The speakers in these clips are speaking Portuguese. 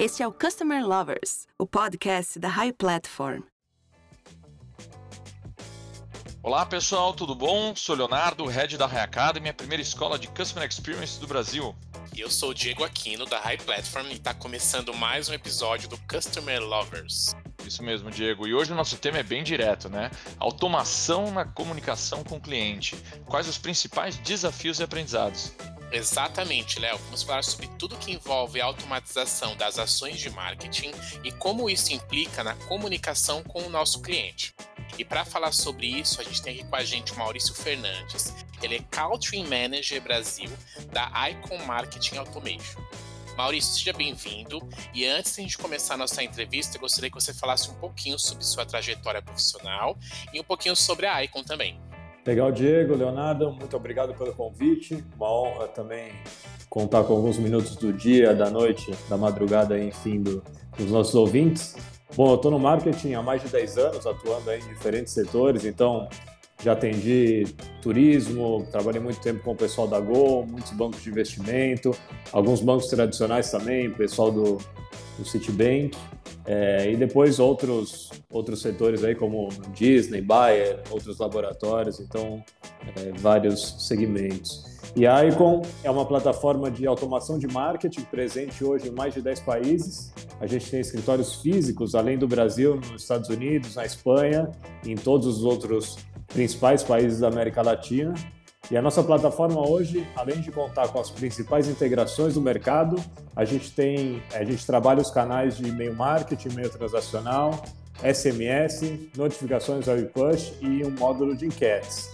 Este é o Customer Lovers, o podcast da High Platform. Olá pessoal, tudo bom? Sou Leonardo, head da High Academy, a primeira escola de Customer Experience do Brasil. E eu sou o Diego Aquino, da High Platform, e está começando mais um episódio do Customer Lovers. Isso mesmo, Diego. E hoje o nosso tema é bem direto, né? Automação na comunicação com o cliente. Quais os principais desafios e aprendizados? Exatamente, Léo. Vamos falar sobre tudo que envolve a automatização das ações de marketing e como isso implica na comunicação com o nosso cliente. E para falar sobre isso, a gente tem aqui com a gente o Maurício Fernandes. Ele é Country Manager Brasil da Icon Marketing Automation. Maurício, seja bem-vindo. E antes de a gente começar a nossa entrevista, eu gostaria que você falasse um pouquinho sobre sua trajetória profissional e um pouquinho sobre a Icon também. Legal, Diego, Leonardo, muito obrigado pelo convite. Uma honra também contar com alguns minutos do dia, da noite, da madrugada, enfim, do, dos nossos ouvintes. Bom, eu estou no marketing há mais de 10 anos, atuando em diferentes setores, então já atendi turismo, trabalhei muito tempo com o pessoal da Gol, muitos bancos de investimento, alguns bancos tradicionais também, pessoal do, do Citibank. É, e depois outros, outros setores aí como Disney, Bayer, outros laboratórios, então é, vários segmentos. E a Icon é uma plataforma de automação de marketing presente hoje em mais de 10 países. A gente tem escritórios físicos, além do Brasil, nos Estados Unidos, na Espanha, em todos os outros principais países da América Latina. E a nossa plataforma hoje, além de contar com as principais integrações do mercado, a gente tem, a gente trabalha os canais de e-mail marketing, e-mail transacional, SMS, notificações web push e um módulo de enquetes.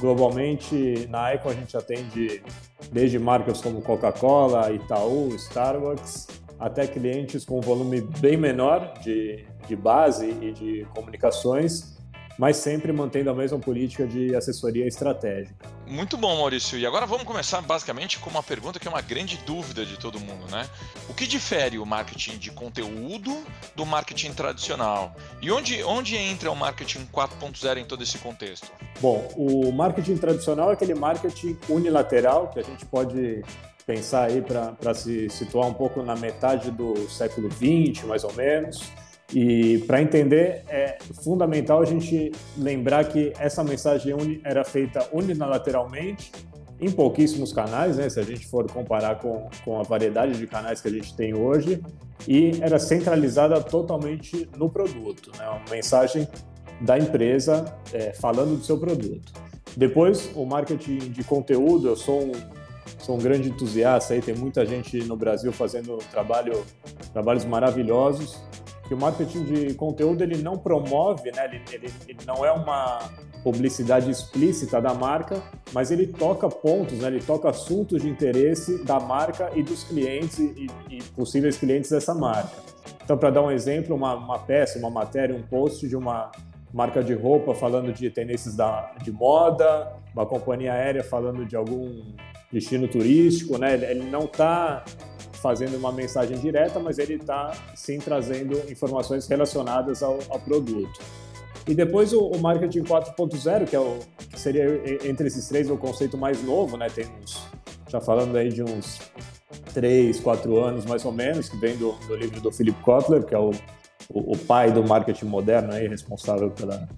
Globalmente, na Icon a gente atende desde marcas como Coca-Cola, Itaú, Starbucks, até clientes com volume bem menor de, de base e de comunicações mas sempre mantendo a mesma política de assessoria estratégica. Muito bom, Maurício. E agora vamos começar basicamente com uma pergunta que é uma grande dúvida de todo mundo, né? O que difere o marketing de conteúdo do marketing tradicional? E onde, onde entra o marketing 4.0 em todo esse contexto? Bom, o marketing tradicional é aquele marketing unilateral que a gente pode pensar aí para se situar um pouco na metade do século XX, mais ou menos e para entender, é fundamental a gente lembrar que essa mensagem era feita unilateralmente em pouquíssimos canais, né? se a gente for comparar com, com a variedade de canais que a gente tem hoje, e era centralizada totalmente no produto, né? uma mensagem da empresa é, falando do seu produto. Depois, o marketing de conteúdo, eu sou um, sou um grande entusiasta, aí tem muita gente no Brasil fazendo trabalho, trabalhos maravilhosos, que o marketing de conteúdo ele não promove, né? Ele, ele, ele, não é uma publicidade explícita da marca, mas ele toca pontos, né? Ele toca assuntos de interesse da marca e dos clientes e, e possíveis clientes dessa marca. Então, para dar um exemplo, uma, uma, peça, uma matéria, um post de uma marca de roupa falando de tendências da, de moda, uma companhia aérea falando de algum destino turístico, né? Ele, ele não está fazendo uma mensagem direta, mas ele está sim trazendo informações relacionadas ao, ao produto. E depois o, o marketing 4.0, que, é o, que seria entre esses três o conceito mais novo, né? Tem uns, já falando aí de uns três, quatro anos mais ou menos, que vem do, do livro do Philip Kotler, que é o, o, o, pai do marketing moderno, aí, responsável pela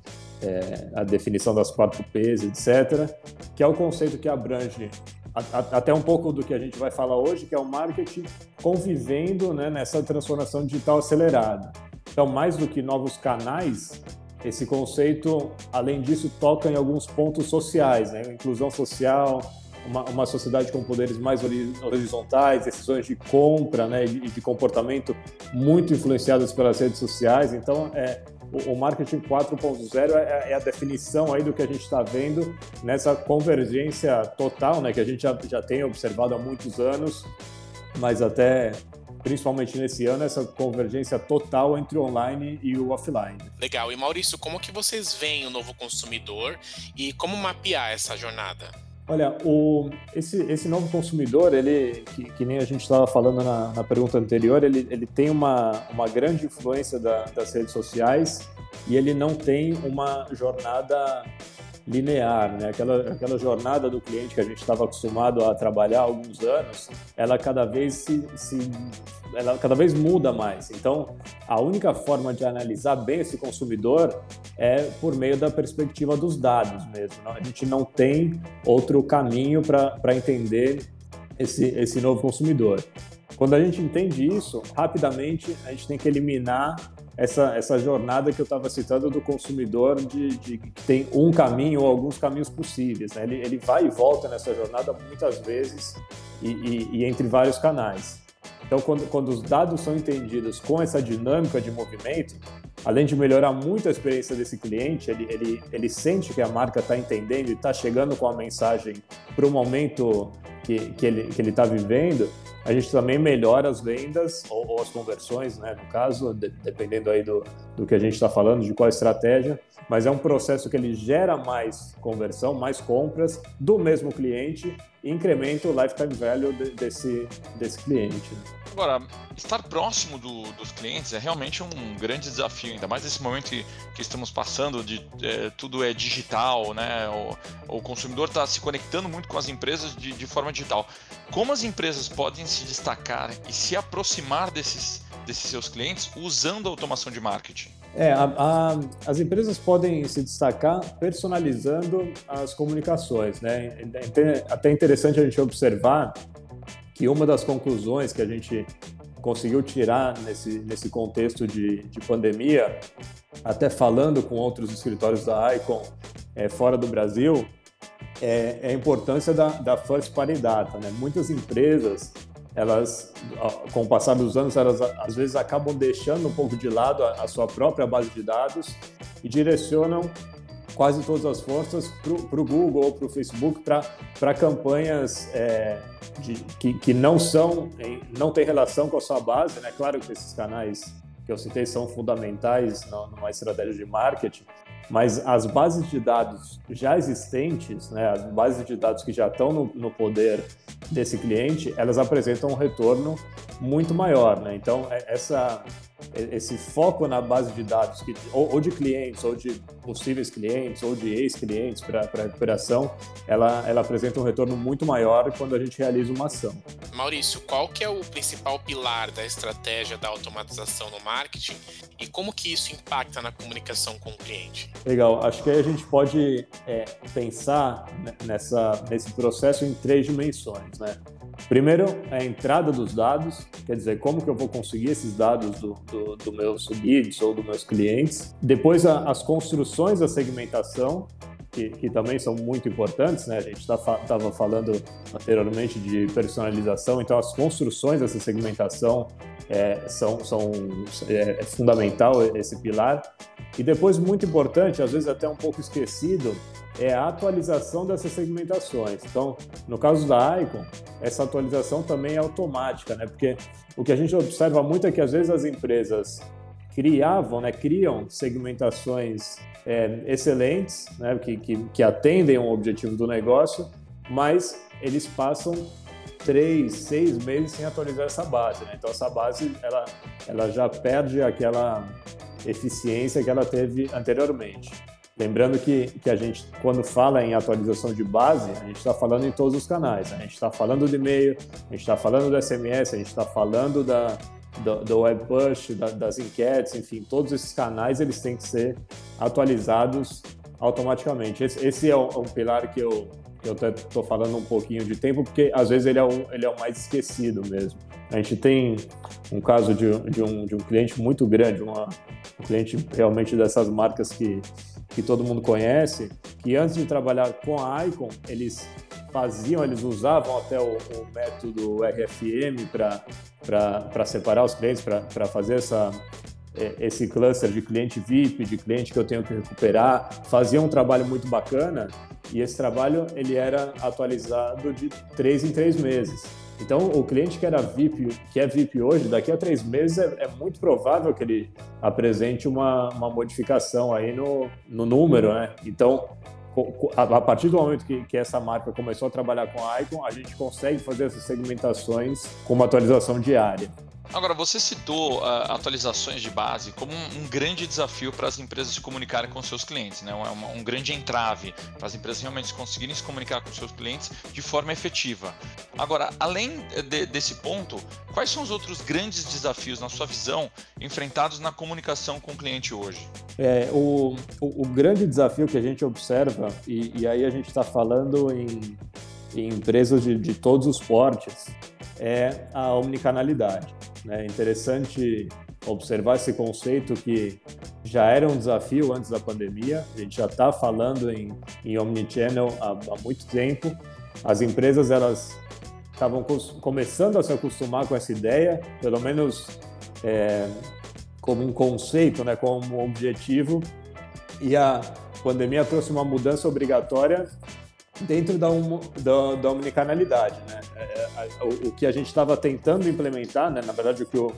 é, a definição das quatro P's, etc., que é o conceito que abrange até um pouco do que a gente vai falar hoje, que é o marketing convivendo né, nessa transformação digital acelerada. Então, mais do que novos canais, esse conceito, além disso, toca em alguns pontos sociais, né? inclusão social, uma, uma, sociedade com poderes mais horizontais, decisões de compra né, e de comportamento muito influenciadas pelas redes sociais. Então, é, o marketing 4.0 é, é, a definição aí do que a gente está vendo nessa convergência total, né, que a gente já, já tem observado há muitos anos, mas até principalmente nesse ano, essa convergência total entre o online e o offline. Legal. E Maurício, como que vocês veem o novo consumidor e como mapear essa jornada? Olha, o, esse, esse novo consumidor, ele, que, que nem a gente estava falando na, na, pergunta anterior, ele, ele tem uma, uma grande influência da, das redes sociais e ele não tem uma jornada linear, né? Aquela, aquela jornada do cliente que a gente estava acostumado a trabalhar há alguns anos, ela cada vez se, se, ela cada vez muda mais. Então, a única forma de analisar bem esse consumidor é por meio da perspectiva dos dados mesmo. Não? A gente não tem outro caminho para entender esse, esse novo consumidor. Quando a gente entende isso, rapidamente a gente tem que eliminar essa, essa jornada que eu estava citando do consumidor de, de, que tem um caminho ou alguns caminhos possíveis. Né? Ele, ele vai e volta nessa jornada muitas vezes e, e, e entre vários canais. Então, quando, quando os dados são entendidos com essa dinâmica de movimento, além de melhorar muito a experiência desse cliente, ele, ele, ele sente que a marca está entendendo e está chegando com a mensagem para o momento que, que ele está que ele tá vivendo, a gente também melhora as vendas ou, ou as conversões, né? No caso, de, dependendo aí do, do que a gente está falando, de qual estratégia, mas é um processo que ele gera mais conversão, mais compras do mesmo cliente e incrementa o lifetime value de, desse, desse cliente. Agora, estar próximo do, dos clientes é realmente um grande desafio, ainda mais nesse momento que, que estamos passando, de é, tudo é digital, né? O, o consumidor está se conectando muito com as empresas de, de forma digital. Como as empresas podem se destacar e se aproximar desses, desses seus clientes usando a automação de marketing? É, a, a, as empresas podem se destacar personalizando as comunicações, né? É até interessante a gente observar que uma das conclusões que a gente conseguiu tirar nesse, nesse contexto de, de pandemia, até falando com outros escritórios da Icon é, fora do Brasil, é, é, a importância da, da first party data. Né? Muitas empresas elas, com o passar dos anos, elas às vezes acabam deixando um pouco de lado a, a sua própria base de dados e direcionam quase todas as forças para o Google ou para o Facebook para campanhas é, de, que, que não são, não tem relação com a sua base, né? Claro que esses canais que eu citei são fundamentais numa estratégia de marketing, mas as bases de dados já existentes, né, as bases de dados que já estão no, no poder desse cliente, elas apresentam um retorno muito maior. Né? Então, é, essa, esse foco na base de dados, que, ou, ou de clientes, ou de possíveis clientes, ou de ex-clientes para a recuperação, ela, ela apresenta um retorno muito maior quando a gente realiza uma ação. Maurício, qual que é o principal pilar da estratégia da automatização no marketing e como que isso impacta na comunicação com o cliente? Legal, acho que aí a gente pode é, pensar nessa, nesse processo em três dimensões, né? Primeiro, a entrada dos dados, quer dizer, como que eu vou conseguir esses dados do, do, do meus leads ou dos meus clientes. Depois, a, as construções da segmentação, que, que, também são muito importantes, né? A gente estava tá, falando anteriormente de personalização, então as construções dessa segmentação é, são, são é, é fundamental esse pilar. E depois, muito importante, às vezes até um pouco esquecido, é a atualização dessas segmentações. Então, no caso da Icon, essa atualização também é automática, né? Porque o que a gente observa muito é que às vezes as empresas criavam, né, criam segmentações é, excelentes, né, que, que, que atendem o objetivo do negócio, mas eles passam três, seis meses sem atualizar essa base. Né? Então essa base ela, ela já perde aquela eficiência que ela teve anteriormente. Lembrando que, que a gente, quando fala em atualização de base, a gente está falando em todos os canais. A gente está falando do e-mail, a gente está falando do SMS, a gente está falando da, do, do web push, da, das enquetes, enfim, todos esses canais eles têm que ser atualizados automaticamente. Esse, esse é um, um pilar que eu eu estou falando um pouquinho de tempo, porque às vezes ele é, um, ele é o mais esquecido mesmo. A gente tem um caso de, de, um, de um cliente muito grande, uma, um cliente realmente dessas marcas que que todo mundo conhece, que antes de trabalhar com a Icon, eles faziam, eles usavam até o, o método RFM para separar os clientes, para fazer essa, é, esse cluster de cliente VIP, de cliente que eu tenho que recuperar, faziam um trabalho muito bacana e esse trabalho ele era atualizado de três em três meses. Então, o cliente que era VIP, que é VIP hoje, daqui a três meses é, é muito provável que ele apresente uma, uma modificação aí no, no número, né? Então, a partir do momento que, que, essa marca começou a trabalhar com a Icon, a gente consegue fazer essas segmentações com uma atualização diária. Agora, você citou uh, atualizações de base como um, um grande desafio para as empresas se comunicarem com seus clientes, né? um, um grande entrave para as empresas realmente conseguirem se comunicar com seus clientes de forma efetiva. Agora, além de, desse ponto, quais são os outros grandes desafios, na sua visão, enfrentados na comunicação com o cliente hoje? É, o, o, o grande desafio que a gente observa, e, e aí a gente está falando em, em empresas de, de todos os portes, é a omnicanalidade. É interessante observar esse conceito que já era um desafio antes da pandemia. A gente já está falando em, em omnichannel há, há muito tempo. As empresas elas estavam começando a se acostumar com essa ideia, pelo menos é, como um conceito, né, como objetivo. E a pandemia trouxe uma mudança obrigatória dentro da, um, da, da omnicanalidade. Né? É, é, o, que a gente estava tentando implementar, né? na verdade, o que o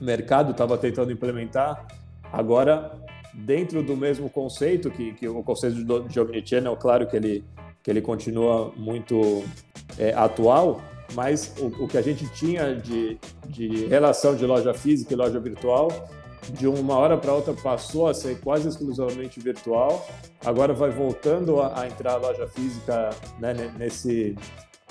mercado estava tentando implementar, agora, dentro do mesmo conceito, que, que o conceito de, de omnichannel, claro que ele, que ele continua muito é, atual, mas o, o, que a gente tinha de, de relação de loja física e loja virtual de uma hora para outra passou a ser quase exclusivamente virtual, agora vai voltando a, a entrar a loja física né, nesse,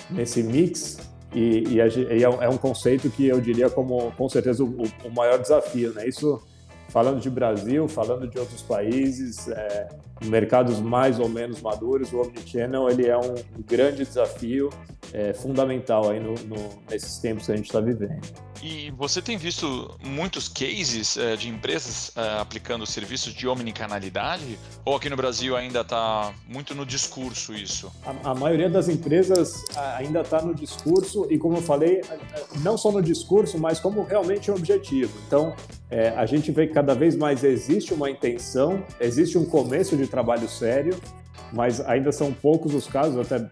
nesse mix e, e, é, é um conceito que eu diria como com certeza o, o maior desafio, né? Isso falando de Brasil, falando de outros países, é, mercados mais ou menos maduros, o Omnichannel ele é um grande desafio é, fundamental aí no, no, nesses tempos que a gente está vivendo. E você tem visto muitos cases é, de empresas é, aplicando serviços de omnicanalidade? Ou aqui no Brasil ainda está muito no discurso isso? A, a maioria das empresas ainda está no discurso e, como eu falei, não só no discurso, mas como realmente objetivo. Então, é, a gente vê que cada vez mais existe uma intenção, existe um começo de trabalho sério, mas ainda são poucos os casos, até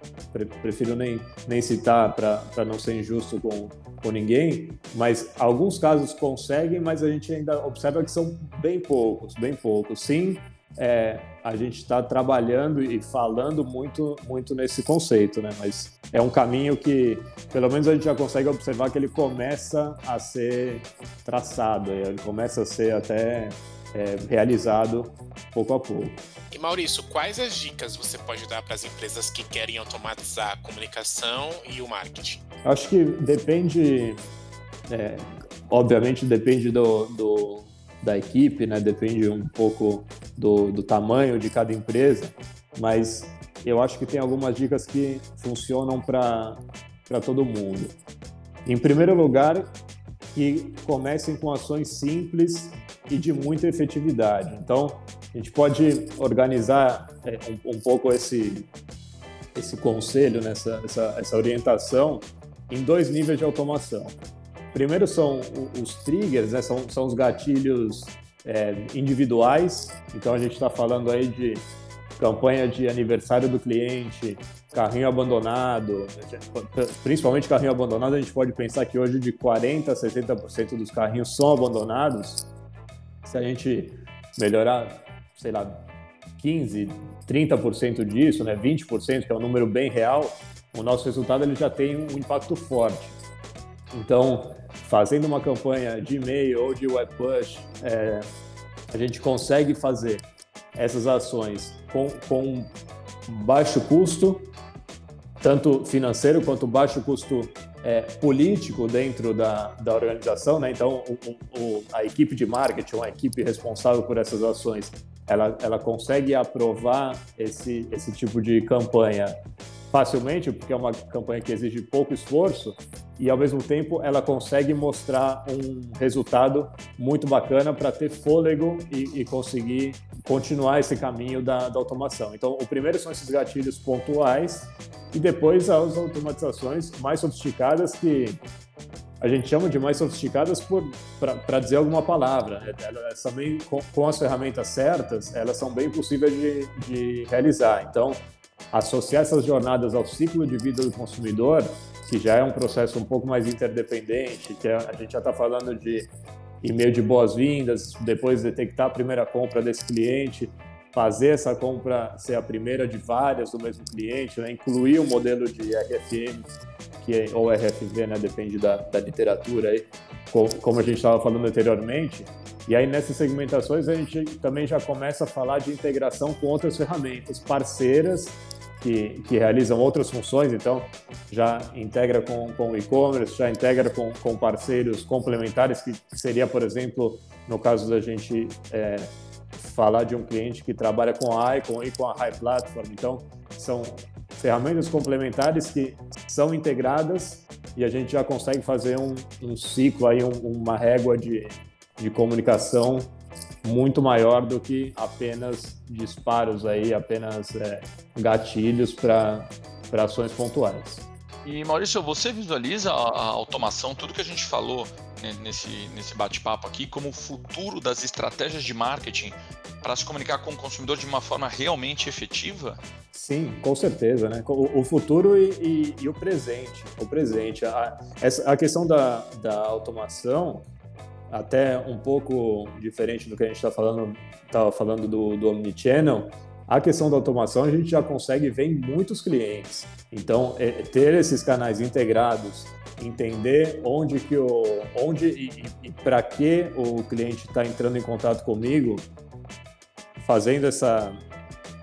prefiro nem, nem citar para não ser injusto com, com ninguém, mas alguns casos conseguem, mas a gente ainda observa que são bem poucos, bem poucos. Sim, é, a gente está trabalhando e falando muito, muito nesse conceito, né? Mas é um caminho que, pelo menos, a gente já consegue observar que ele começa a ser traçado, ele começa a ser até é, realizado pouco a pouco. E Maurício, quais as dicas você pode dar para as empresas que querem automatizar a comunicação e o marketing? Acho que depende, é, obviamente depende do, do, da equipe, né? depende um pouco do, do tamanho de cada empresa, mas eu acho que tem algumas dicas que funcionam para todo mundo. Em primeiro lugar, que comecem com ações simples e de muita efetividade. Então, a gente pode organizar é, um, um, pouco esse, esse conselho, nessa, essa, essa orientação, em dois níveis de automação. Primeiro são os triggers, né? são, são os gatilhos é, individuais. Então, a gente está falando aí de campanha de aniversário do cliente, carrinho abandonado, principalmente carrinho abandonado, a gente pode pensar que hoje de 40% a 60% dos carrinhos são abandonados se a gente melhorar, sei lá, 15, 30% disso, né, 20%, que é um número bem real, o nosso resultado ele já tem um impacto forte. Então, fazendo uma campanha de e-mail ou de web push, é, a gente consegue fazer essas ações com, com baixo custo, tanto financeiro quanto baixo custo é, político dentro da, da organização, né? Então, o, o, a equipe de marketing, a equipe responsável por essas ações, ela, ela consegue aprovar esse, esse tipo de campanha facilmente, porque é uma campanha que exige pouco esforço e, ao mesmo tempo, ela consegue mostrar um resultado muito bacana para ter fôlego e, e, conseguir continuar esse caminho da, da automação. Então, o primeiro são esses gatilhos pontuais e depois as automatizações mais sofisticadas que a gente chama de mais sofisticadas para dizer alguma palavra. Né? Elas também, com, com, as ferramentas certas, elas são bem possíveis de, de realizar. Então, associar essas jornadas ao ciclo de vida do consumidor, que já é um processo um pouco mais interdependente, que a gente já está falando de e-mail de boas-vindas, depois detectar a primeira compra desse cliente, fazer essa compra ser a primeira de várias do mesmo cliente, né? incluir o um modelo de RFM que é, ou RFV, né, depende da, da literatura aí, como a gente estava falando anteriormente. E aí nessas segmentações a gente também já começa a falar de integração com outras ferramentas parceiras que, que realizam outras funções, então já integra com, com o e-commerce, já integra com, com parceiros complementares, que seria, por exemplo, no caso da gente é, falar de um cliente que trabalha com a Icon e com a High Platform. Então, são ferramentas complementares que são integradas e a gente já consegue fazer um, um ciclo aí, um, uma régua de, de comunicação muito maior do que apenas disparos aí, apenas é, gatilhos para ações pontuais. E Maurício, você visualiza a, a, automação, tudo que a gente falou nesse, nesse bate-papo aqui, como o futuro das estratégias de marketing para se comunicar com o consumidor de uma forma realmente efetiva? Sim, com certeza, né? O, o futuro e, e, e, o presente. O presente. A, essa, a questão da, da automação, até um pouco diferente do que a gente está falando, estava falando do, do Omnichannel, a questão da automação a gente já consegue ver em muitos clientes. Então, é, ter esses canais integrados, entender onde que o, onde e, e para que o cliente está entrando em contato comigo, fazendo essa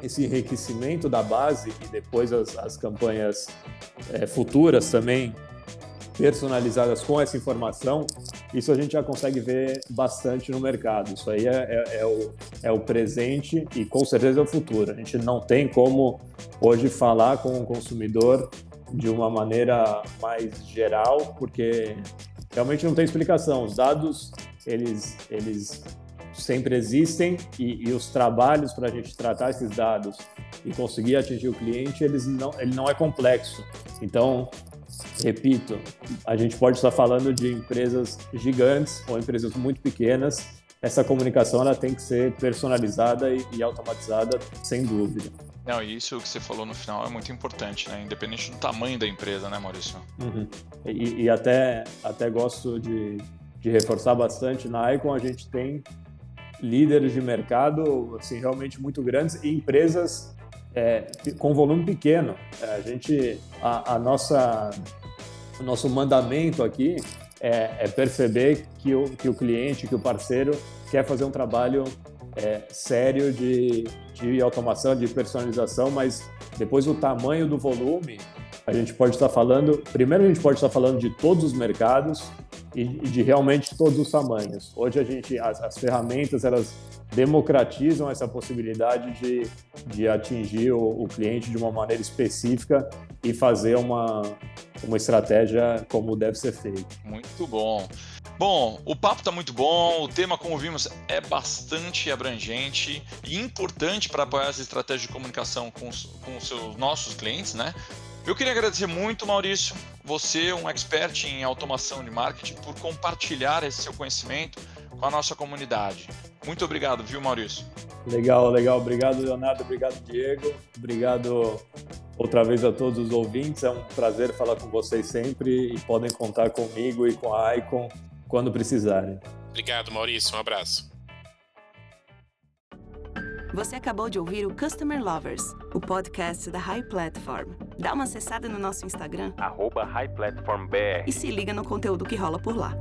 esse enriquecimento da base e depois as, as campanhas é, futuras também personalizadas com essa informação, isso a gente já consegue ver bastante no mercado. Isso aí é, é, é, o, é o presente e com certeza é o futuro. A gente não tem como hoje falar com o consumidor de uma maneira mais geral, porque realmente não tem explicação. Os dados, eles, eles sempre existem e, e os trabalhos para a gente tratar esses dados e conseguir atingir o cliente, eles não, ele não é complexo. Então, repito, a gente pode estar falando de empresas gigantes ou empresas muito pequenas. Essa comunicação ela tem que ser personalizada e, e automatizada, sem dúvida. Não, e isso que você falou no final é muito importante, né? Independente do tamanho da empresa, né, Maurício? Uhum. E, e, até, até gosto de, de reforçar bastante, na Icon a gente tem líderes de mercado assim, realmente muito grandes e empresas é, com volume pequeno. É, a gente, a, a, nossa, o nosso mandamento aqui é, é, perceber que o, que o cliente, que o parceiro quer fazer um trabalho é, sério de, de automação, de personalização, mas depois o tamanho do volume, a gente pode estar falando, primeiro a gente pode estar falando de todos os mercados e de realmente todos os tamanhos. Hoje a gente, as, as ferramentas, elas democratizam essa possibilidade de, de atingir o, o, cliente de uma maneira específica e fazer uma, uma estratégia como deve ser feito. Muito bom. Bom, o papo está muito bom, o tema, como vimos, é bastante abrangente e importante para apoiar as estratégias de comunicação com os, com os seus nossos clientes, né? Eu queria agradecer muito, Maurício, você, um expert em automação de marketing, por compartilhar esse seu conhecimento com a nossa comunidade. Muito obrigado, viu, Maurício? Legal, legal. Obrigado, Leonardo. Obrigado, Diego. Obrigado outra vez a todos os ouvintes. É um prazer falar com vocês sempre e podem contar comigo e com a Icon quando precisarem. Obrigado, Maurício. Um abraço. Você acabou de ouvir o Customer Lovers, o podcast da High Platform. Dá uma acessada no nosso Instagram, @highplatformbr, e se liga no conteúdo que rola por lá.